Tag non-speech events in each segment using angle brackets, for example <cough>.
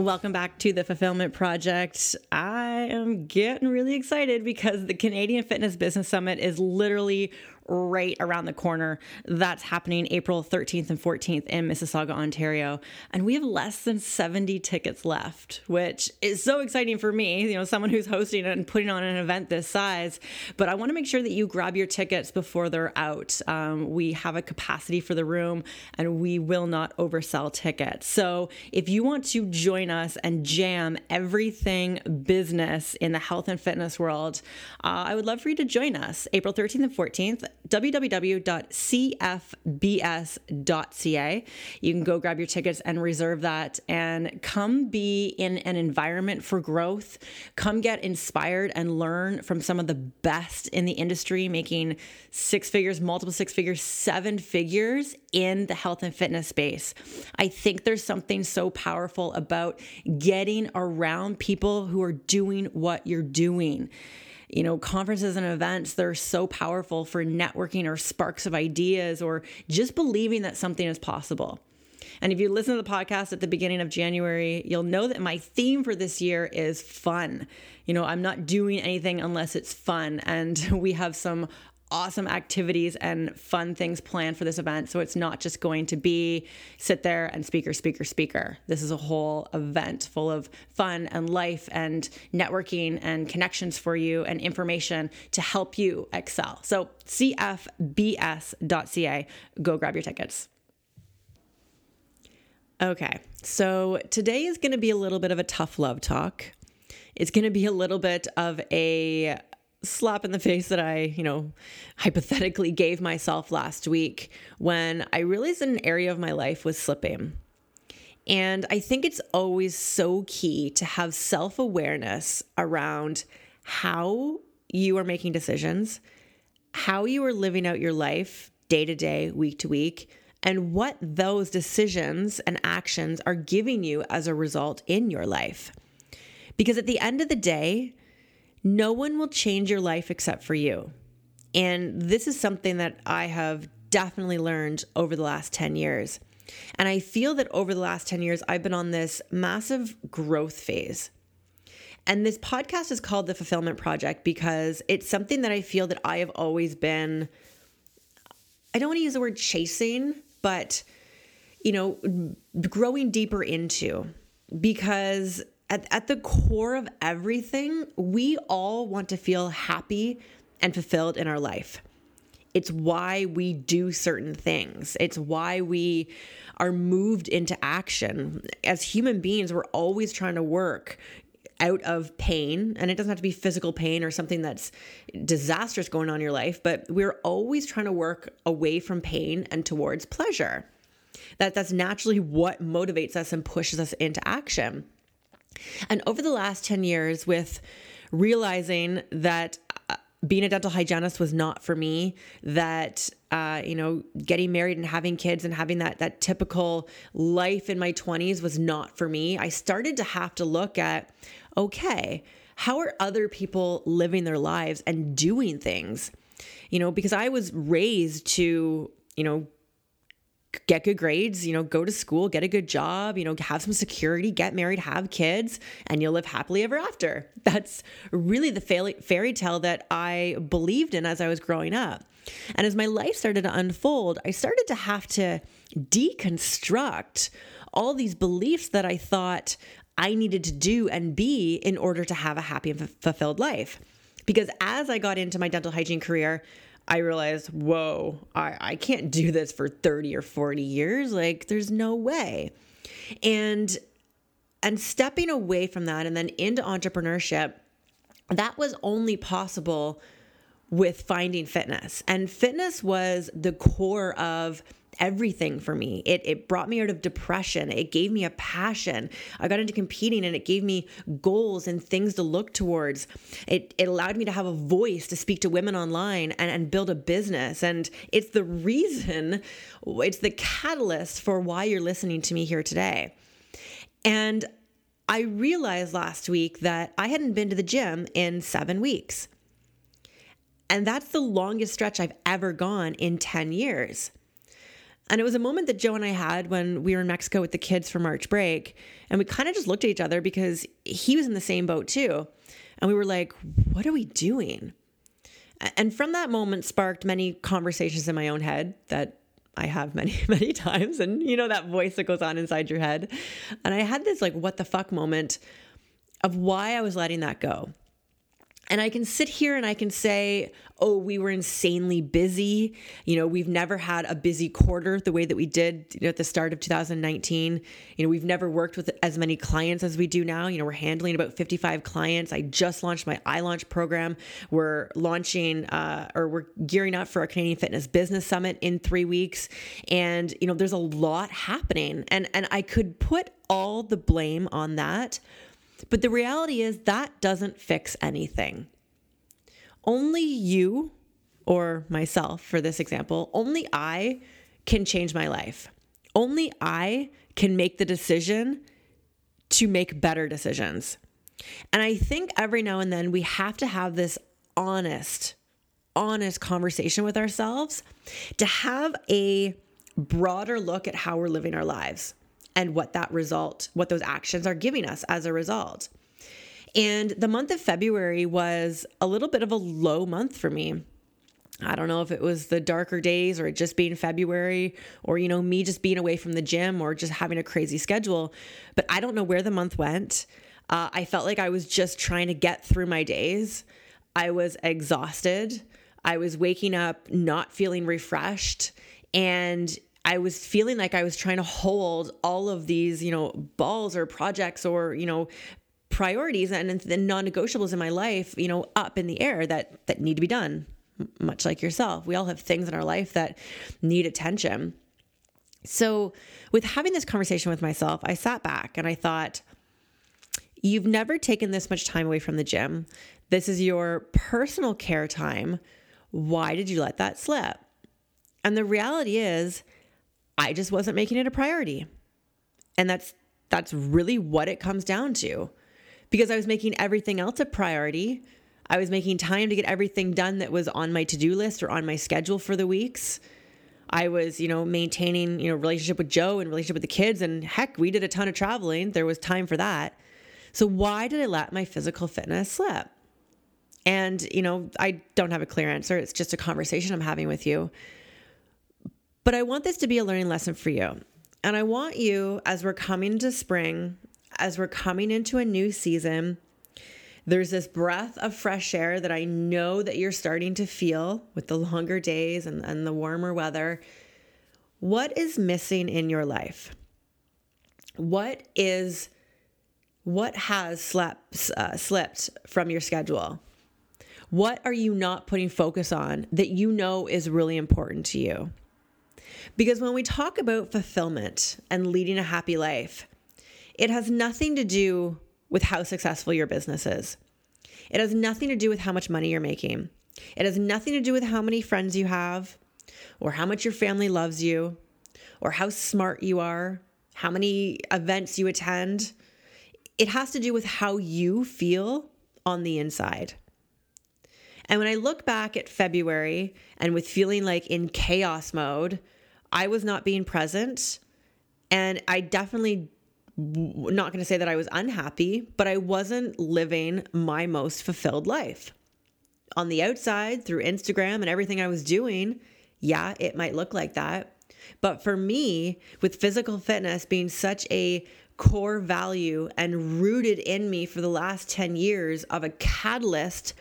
Welcome back to the Fulfillment Project. I am getting really excited because the Canadian Fitness Business Summit is literally right around the corner. That's happening April 13th and 14th in Mississauga, Ontario. And we have less than 70 tickets left, which is so exciting for me, you know, someone who's hosting and putting on an event this size. But I want to make sure that you grab your tickets before they're out. Um, we have a capacity for the room and we will not oversell tickets. So if you want to join us and jam everything business in the health and fitness world, uh, I would love for you to join us April 13th and 14th www.cfbs.ca. You can go grab your tickets and reserve that and come be in an environment for growth. Come get inspired and learn from some of the best in the industry, making six figures, multiple six figures, seven figures in the health and fitness space. I think there's something so powerful about getting around people who are doing what you're doing you know, conferences and events, they're so powerful for networking or sparks of ideas or just believing that something is possible. And if you listen to the podcast at the beginning of January, you'll know that my theme for this year is fun. You know, I'm not doing anything unless it's fun. And <laughs> we have some awesome activities and fun things planned for this event. So it's not just going to be sit there and speaker, speaker, speaker. This is a whole event full of fun and life and networking and connections for you and information to help you excel. So cfbs.ca, go grab your tickets. Okay, so today is going to be a little bit of a tough love talk. It's going to be a little bit of a slap in the face that I, you know, hypothetically gave myself last week when I realized an area of my life was slipping. And I think it's always so key to have self awareness around how you are making decisions, how you are living out your life day to day, week to week, and what those decisions and actions are giving you as a result in your life. Because at the end of the day, no one will change your life except for you. And this is something that I have definitely learned over the last 10 years. And I feel that over the last 10 years, I've been on this massive growth phase. And this podcast is called The Fulfillment Project because it's something that I feel that I have always been, I don't want to use the word chasing, but, you know, growing deeper into because at, at the core of everything, we all want to feel happy and fulfilled in our life. It's why we do certain things. It's why we are moved into action. As human beings, we're always trying to work out of pain, and it doesn't have to be physical pain or something that's disastrous going on in your life, but we're always trying to work away from pain and towards pleasure. That that's naturally what motivates us and pushes us into action. And over the last 10 years, with realizing that uh, being a dental hygienist was not for me, that, uh, you know, getting married and having kids and having that, that typical life in my 20s was not for me, I started to have to look at, okay, how are other people living their lives and doing things? You know, because I was raised to, you know, get good grades, you know, go to school, get a good job, you know, have some security, get married, have kids, and you'll live happily ever after. <laughs> That's really the fairy tale that I believed in as I was growing up. And as my life started to unfold, I started to have to deconstruct all these beliefs that I thought I needed to do and be in order to have a happy and f- fulfilled life. Because as I got into my dental hygiene career, I realized, whoa, I, I can't do this for 30 or 40 years. Like, there's no way. And and stepping away from that and then into entrepreneurship, that was only possible with finding fitness. And fitness was the core of everything for me. It, it brought me out of depression. It gave me a passion. I got into competing and it gave me goals and things to look towards. It, it allowed me to have a voice to speak to women online and, and build a business. And it's the reason, it's the catalyst for why you're listening to me here today. And I realized last week that I hadn't been to the gym in seven weeks. And that's the longest stretch I've ever gone in 10 years. And it was a moment that Joe and I had when we were in Mexico with the kids for March break. And we kind of just looked at each other because he was in the same boat too. And we were like, what are we doing? And from that moment sparked many conversations in my own head that I have many, <laughs> many times. And you know, that voice that goes on inside your head. And I had this like, what the fuck moment of why I was letting that go. And I can sit here and I can say, oh, we were insanely busy. You know, we've never had a busy quarter the way that we did you know, at the start of 2019. You know, we've never worked with as many clients as we do now. You know, we're handling about 55 clients. I just launched my iLaunch program. We're launching uh, or we're gearing up for our Canadian Fitness Business Summit in three weeks. And, you know, there's a lot happening. And, and I could put all the blame on that but the reality is that doesn't fix anything. Only you, or myself for this example, only I can change my life. Only I can make the decision to make better decisions. And I think every now and then we have to have this honest, honest conversation with ourselves to have a broader look at how we're living our lives and what that result, what those actions are giving us as a result. And the month of February was a little bit of a low month for me. I don't know if it was the darker days or it just being February or, you know, me just being away from the gym or just having a crazy schedule, but I don't know where the month went. Uh, I felt like I was just trying to get through my days. I was exhausted. I was waking up not feeling refreshed. And I was feeling like I was trying to hold all of these, you know, balls or projects or, you know, priorities and the non-negotiables in my life, you know, up in the air that that need to be done. Much like yourself, we all have things in our life that need attention. So, with having this conversation with myself, I sat back and I thought, you've never taken this much time away from the gym. This is your personal care time. Why did you let that slip? And the reality is, I just wasn't making it a priority. And that's that's really what it comes down to. Because I was making everything else a priority. I was making time to get everything done that was on my to-do list or on my schedule for the weeks. I was, you know, maintaining, you know, relationship with Joe and relationship with the kids and heck, we did a ton of traveling. There was time for that. So why did I let my physical fitness slip? And, you know, I don't have a clear answer. It's just a conversation I'm having with you. But I want this to be a learning lesson for you. And I want you, as we're coming into spring, as we're coming into a new season, there's this breath of fresh air that I know that you're starting to feel with the longer days and, and the warmer weather. What is missing in your life? What is what has slept, uh, slipped from your schedule? What are you not putting focus on that you know is really important to you? Because when we talk about fulfillment and leading a happy life, it has nothing to do with how successful your business is. It has nothing to do with how much money you're making. It has nothing to do with how many friends you have, or how much your family loves you, or how smart you are, how many events you attend. It has to do with how you feel on the inside. And when I look back at February and with feeling like in chaos mode, I was not being present. And I definitely not going to say that I was unhappy, but I wasn't living my most fulfilled life. On the outside, through Instagram and everything I was doing, yeah, it might look like that. But for me, with physical fitness being such a core value and rooted in me for the last 10 years of a catalyst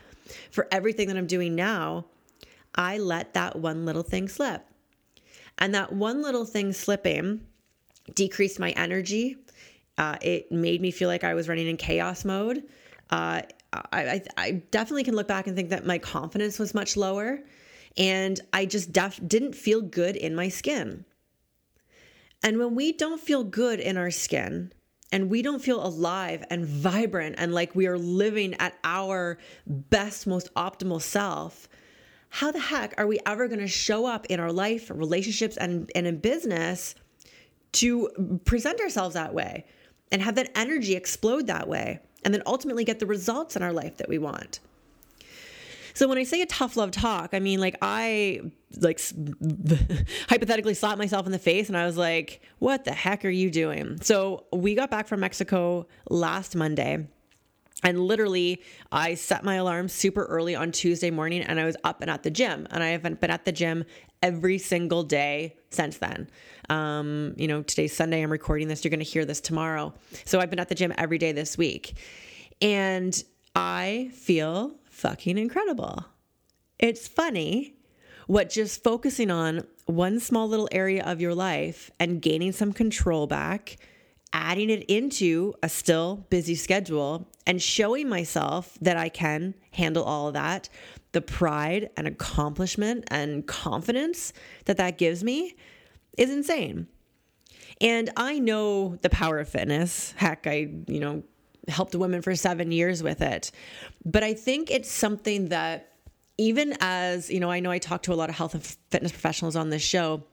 for everything that I'm doing now, I let that one little thing slip. And that one little thing slipping decreased my energy. Uh, it made me feel like I was running in chaos mode. Uh, I, I, I, definitely can look back and think that my confidence was much lower. And I just def- didn't feel good in my skin. And when we don't feel good in our skin, and we don't feel alive and vibrant and like we are living at our best, most optimal self, how the heck are we ever going to show up in our life, relationships, and, and in business to present ourselves that way and have that energy explode that way and then ultimately get the results in our life that we want? So when I say a tough love talk, I mean like I like <laughs> hypothetically slapped myself in the face and I was like, "What the heck are you doing?" So we got back from Mexico last Monday. And literally, I set my alarm super early on Tuesday morning and I was up and at the gym. And I haven't been at the gym every single day since then. Um, you know, today's Sunday, I'm recording this. You're going to hear this tomorrow. So I've been at the gym every day this week. And I feel fucking incredible. It's funny what just focusing on one small little area of your life and gaining some control back, adding it into a still busy schedule, and showing myself that I can handle all of that, the pride and accomplishment and confidence that that gives me is insane. And I know the power of fitness. Heck, I, you know, helped women for seven years with it. But I think it's something that, even as, you know, I know I talk to a lot of health and fitness professionals on this show.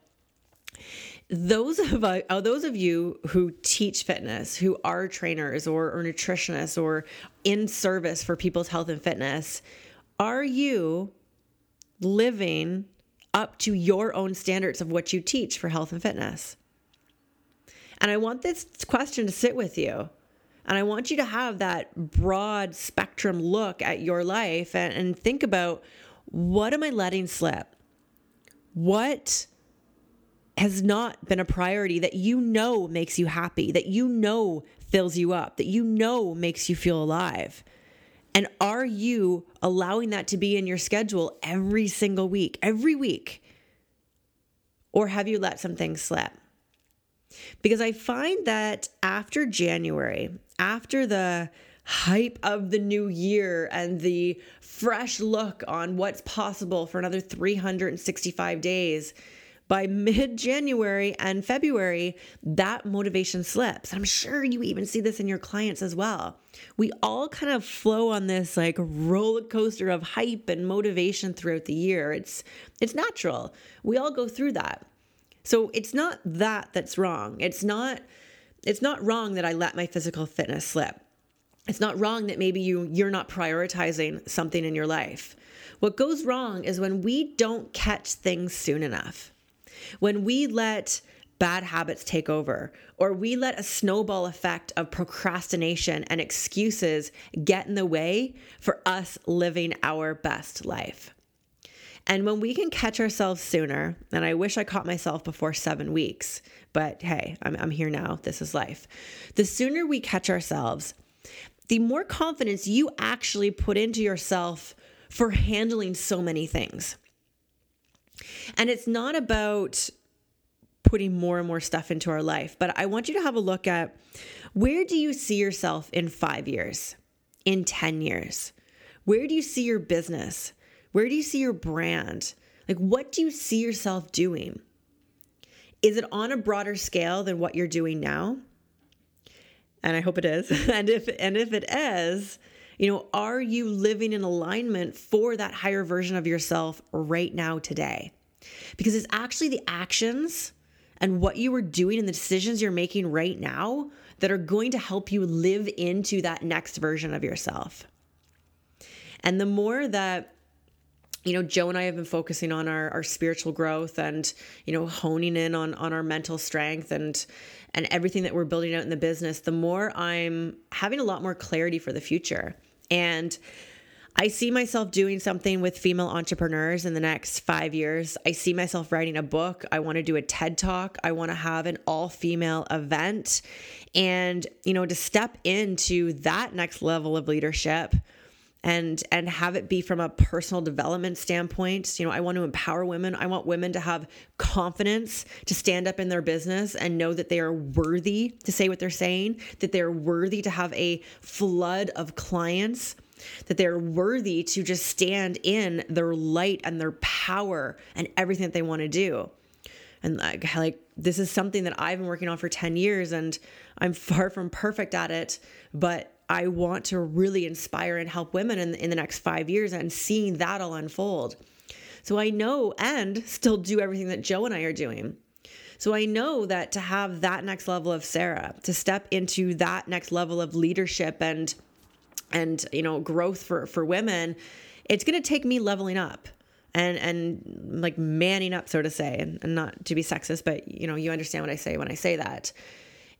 Those of uh, those of you who teach fitness, who are trainers or, or nutritionists or in service for people's health and fitness, are you living up to your own standards of what you teach for health and fitness? And I want this question to sit with you. And I want you to have that broad spectrum look at your life and, and think about what am I letting slip? What has not been a priority that you know makes you happy, that you know fills you up, that you know makes you feel alive? And are you allowing that to be in your schedule every single week, every week? Or have you let some things slip? Because I find that after January, after the hype of the new year and the fresh look on what's possible for another 365 days, by mid January and February, that motivation slips. I'm sure you even see this in your clients as well. We all kind of flow on this like roller coaster of hype and motivation throughout the year. It's it's natural. We all go through that. So it's not that that's wrong. It's not it's not wrong that I let my physical fitness slip. It's not wrong that maybe you you're not prioritizing something in your life. What goes wrong is when we don't catch things soon enough. When we let bad habits take over, or we let a snowball effect of procrastination and excuses get in the way for us living our best life. And when we can catch ourselves sooner, and I wish I caught myself before seven weeks, but hey, I'm, I'm here now. This is life. The sooner we catch ourselves, the more confidence you actually put into yourself for handling so many things. And it's not about putting more and more stuff into our life, but I want you to have a look at where do you see yourself in five years, in 10 years? Where do you see your business? Where do you see your brand? Like, what do you see yourself doing? Is it on a broader scale than what you're doing now? And I hope it is. <laughs> and if and if it is, you know, are you living in alignment for that higher version of yourself right now today? Because it's actually the actions and what you are doing and the decisions you're making right now that are going to help you live into that next version of yourself. And the more that you know joe and i have been focusing on our, our spiritual growth and you know honing in on on our mental strength and and everything that we're building out in the business the more i'm having a lot more clarity for the future and I see myself doing something with female entrepreneurs in the next five years. I see myself writing a book. I want to do a TED talk. I want to have an all female event. And, you know, to step into that next level of leadership, and and have it be from a personal development standpoint. You know i want to empower women. I want women to have confidence to stand up in their business and know that they are worthy to say what they're saying that they're worthy to have a flood of clients that they're worthy to just stand in their light and their power and everything that they want to do. And like, like this is something that I've been working on for 10 years and I'm far from perfect at it, but I want to really inspire and help women in, in the next five years and seeing that all unfold. So I know and still do everything that Joe and I are doing. So I know that to have that next level of Sarah, to step into that next level of leadership and and you know growth for for women, it's going to take me leveling up and and like manning up so to say and, and not to be sexist but you know you understand what i say when i say that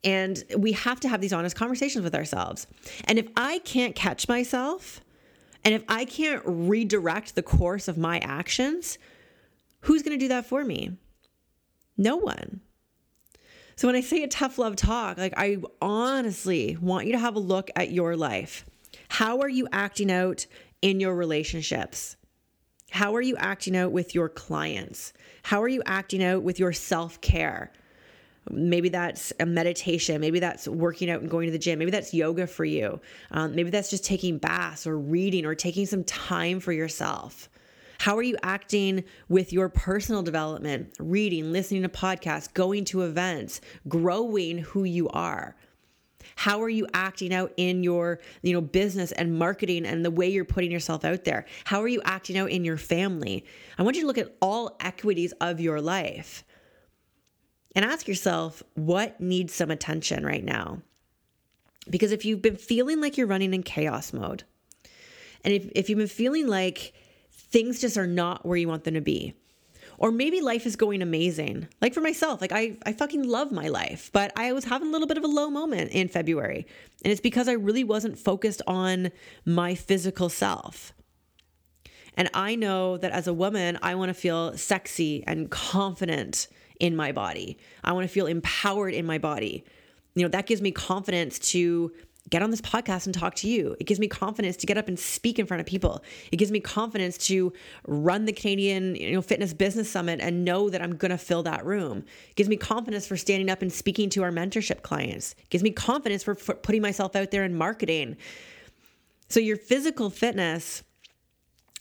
and we have to have these honest conversations with ourselves. And if i can't catch myself and if i can't redirect the course of my actions who's going to do that for me? No one. So when i say a tough love talk like i honestly want you to have a look at your life. How are you acting out in your relationships? How are you acting out with your clients? How are you acting out with your self care? Maybe that's a meditation. Maybe that's working out and going to the gym. Maybe that's yoga for you. Um, maybe that's just taking baths or reading or taking some time for yourself. How are you acting with your personal development, reading, listening to podcasts, going to events, growing who you are? How are you acting out in your, you know, business and marketing and the way you're putting yourself out there? How are you acting out in your family? I want you to look at all equities of your life and ask yourself what needs some attention right now. Because if you've been feeling like you're running in chaos mode, and if, if you've been feeling like things just are not where you want them to be, or maybe life is going amazing. Like for myself, like I, I fucking love my life, but I was having a little bit of a low moment in February. And it's because I really wasn't focused on my physical self. And I know that as a woman, I want to feel sexy and confident in my body. I want to feel empowered in my body. You know, that gives me confidence to get on this podcast and talk to you. It gives me confidence to get up and speak in front of people. It gives me confidence to run the Canadian you know, Fitness Business Summit and know that I'm going to fill that room. It gives me confidence for standing up and speaking to our mentorship clients. It gives me confidence for, for putting myself out there in marketing. So, your physical fitness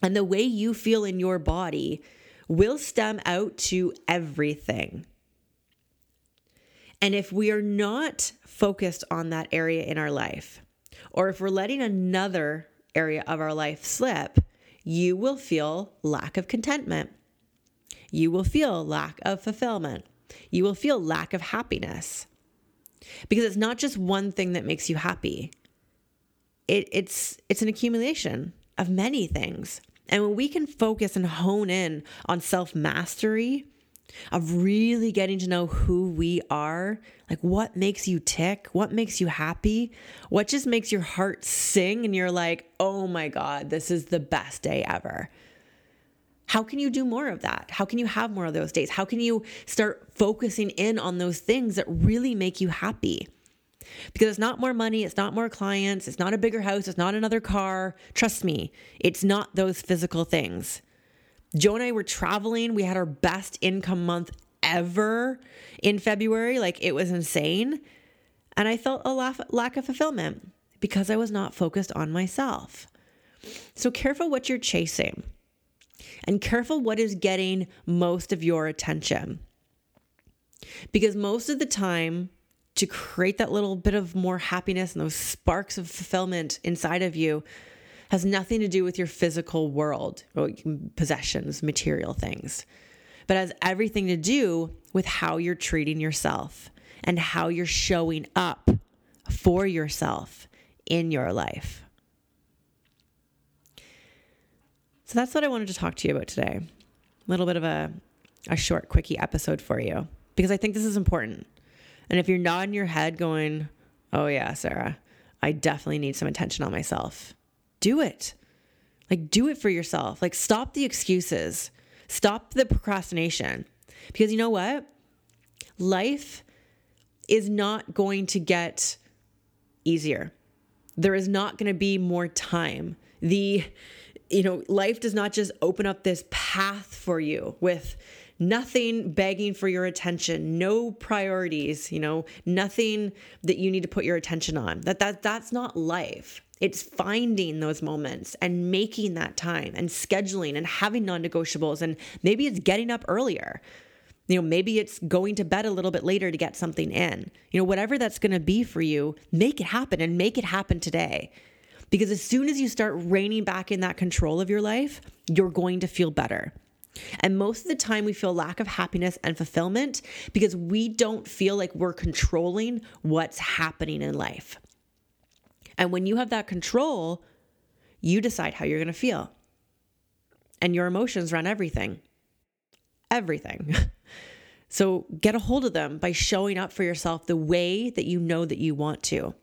and the way you feel in your body will stem out to everything. And if we are not focused on that area in our life, or if we're letting another area of our life slip, you will feel lack of contentment. You will feel lack of fulfillment. You will feel lack of happiness. Because it's not just one thing that makes you happy. It, it's it's an accumulation of many things. And when we can focus and hone in on self-mastery, of really getting to know who we are, like what makes you tick, what makes you happy, what just makes your heart sing, and you're like, oh my God, this is the best day ever. How can you do more of that? How can you have more of those days? How can you start focusing in on those things that really make you happy? Because it's not more money, it's not more clients, it's not a bigger house, it's not another car. Trust me, it's not those physical things. Joe and I were traveling. We had our best income month ever in February. Like it was insane. And I felt a lack of fulfillment because I was not focused on myself. So careful what you're chasing and careful what is getting most of your attention. Because most of the time, to create that little bit of more happiness and those sparks of fulfillment inside of you, has nothing to do with your physical world, possessions, material things, but has everything to do with how you're treating yourself and how you're showing up for yourself in your life. So that's what I wanted to talk to you about today. A little bit of a, a short, quickie episode for you because I think this is important. And if you're nodding your head going, oh, yeah, Sarah, I definitely need some attention on myself do it. Like, do it for yourself. Like, stop the excuses, stop the procrastination. Because you know what? Life is not going to get easier. There is not going to be more time. The, you know, life does not just open up this path for you with nothing begging for your attention, no priorities, you know, nothing that you need to put your attention on. That that that's not life. It's finding those moments and making that time and scheduling and having non negotiables. And maybe it's getting up earlier. You know, maybe it's going to bed a little bit later to get something in. You know, whatever that's going to be for you, make it happen and make it happen today. Because as soon as you start reining back in that control of your life, you're going to feel better. And most of the time, we feel lack of happiness and fulfillment because we don't feel like we're controlling what's happening in life. And when you have that control, you decide how you're going to feel. And your emotions run everything. Everything. <laughs> so get a hold of them by showing up for yourself the way that you know that you want to.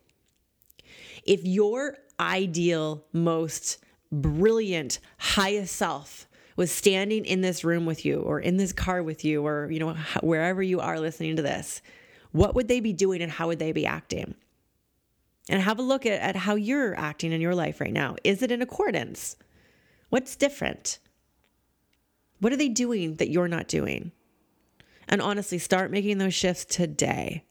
If your ideal, most brilliant, highest self was standing in this room with you or in this car with you or you know wherever you are listening to this what would they be doing and how would they be acting? And have a look at, at how you're acting in your life right now. Is it in accordance? What's different? What are they doing that you're not doing? And honestly start making those shifts today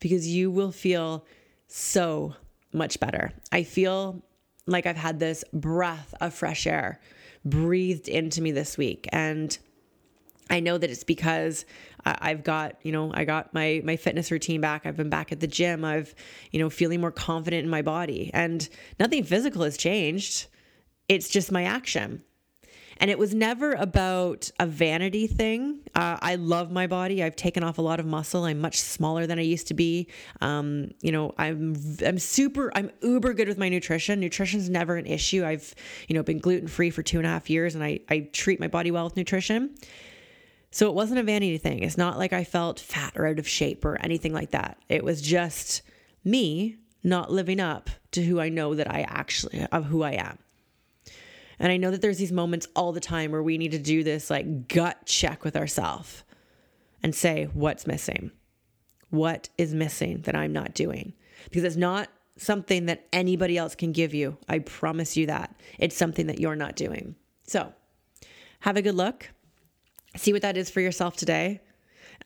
because you will feel so much better. I feel like i've had this breath of fresh air breathed into me this week. And I know that it's because I've got, you know, I got my my fitness routine back. I've been back at the gym. I've, you know, feeling more confident in my body. And nothing physical has changed. It's just my action. And it was never about a vanity thing. Uh, I love my body. I've taken off a lot of muscle. I'm much smaller than I used to be. Um, you know, I'm I'm super. I'm uber good with my nutrition. Nutrition's never an issue. I've you know been gluten free for two and a half years, and I I treat my body well with nutrition. So it wasn't a vanity thing. It's not like I felt fat or out of shape or anything like that. It was just me not living up to who I know that I actually of who I am. And I know that there's these moments all the time where we need to do this like gut check with ourselves and say, what's missing? What is missing that I'm not doing? Because it's not something that anybody else can give you. I promise you that. It's something that you're not doing. So have a good look. See what that is for yourself today.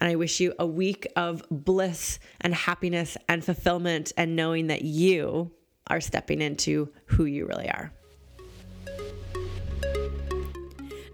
And I wish you a week of bliss and happiness and fulfillment and knowing that you are stepping into who you really are.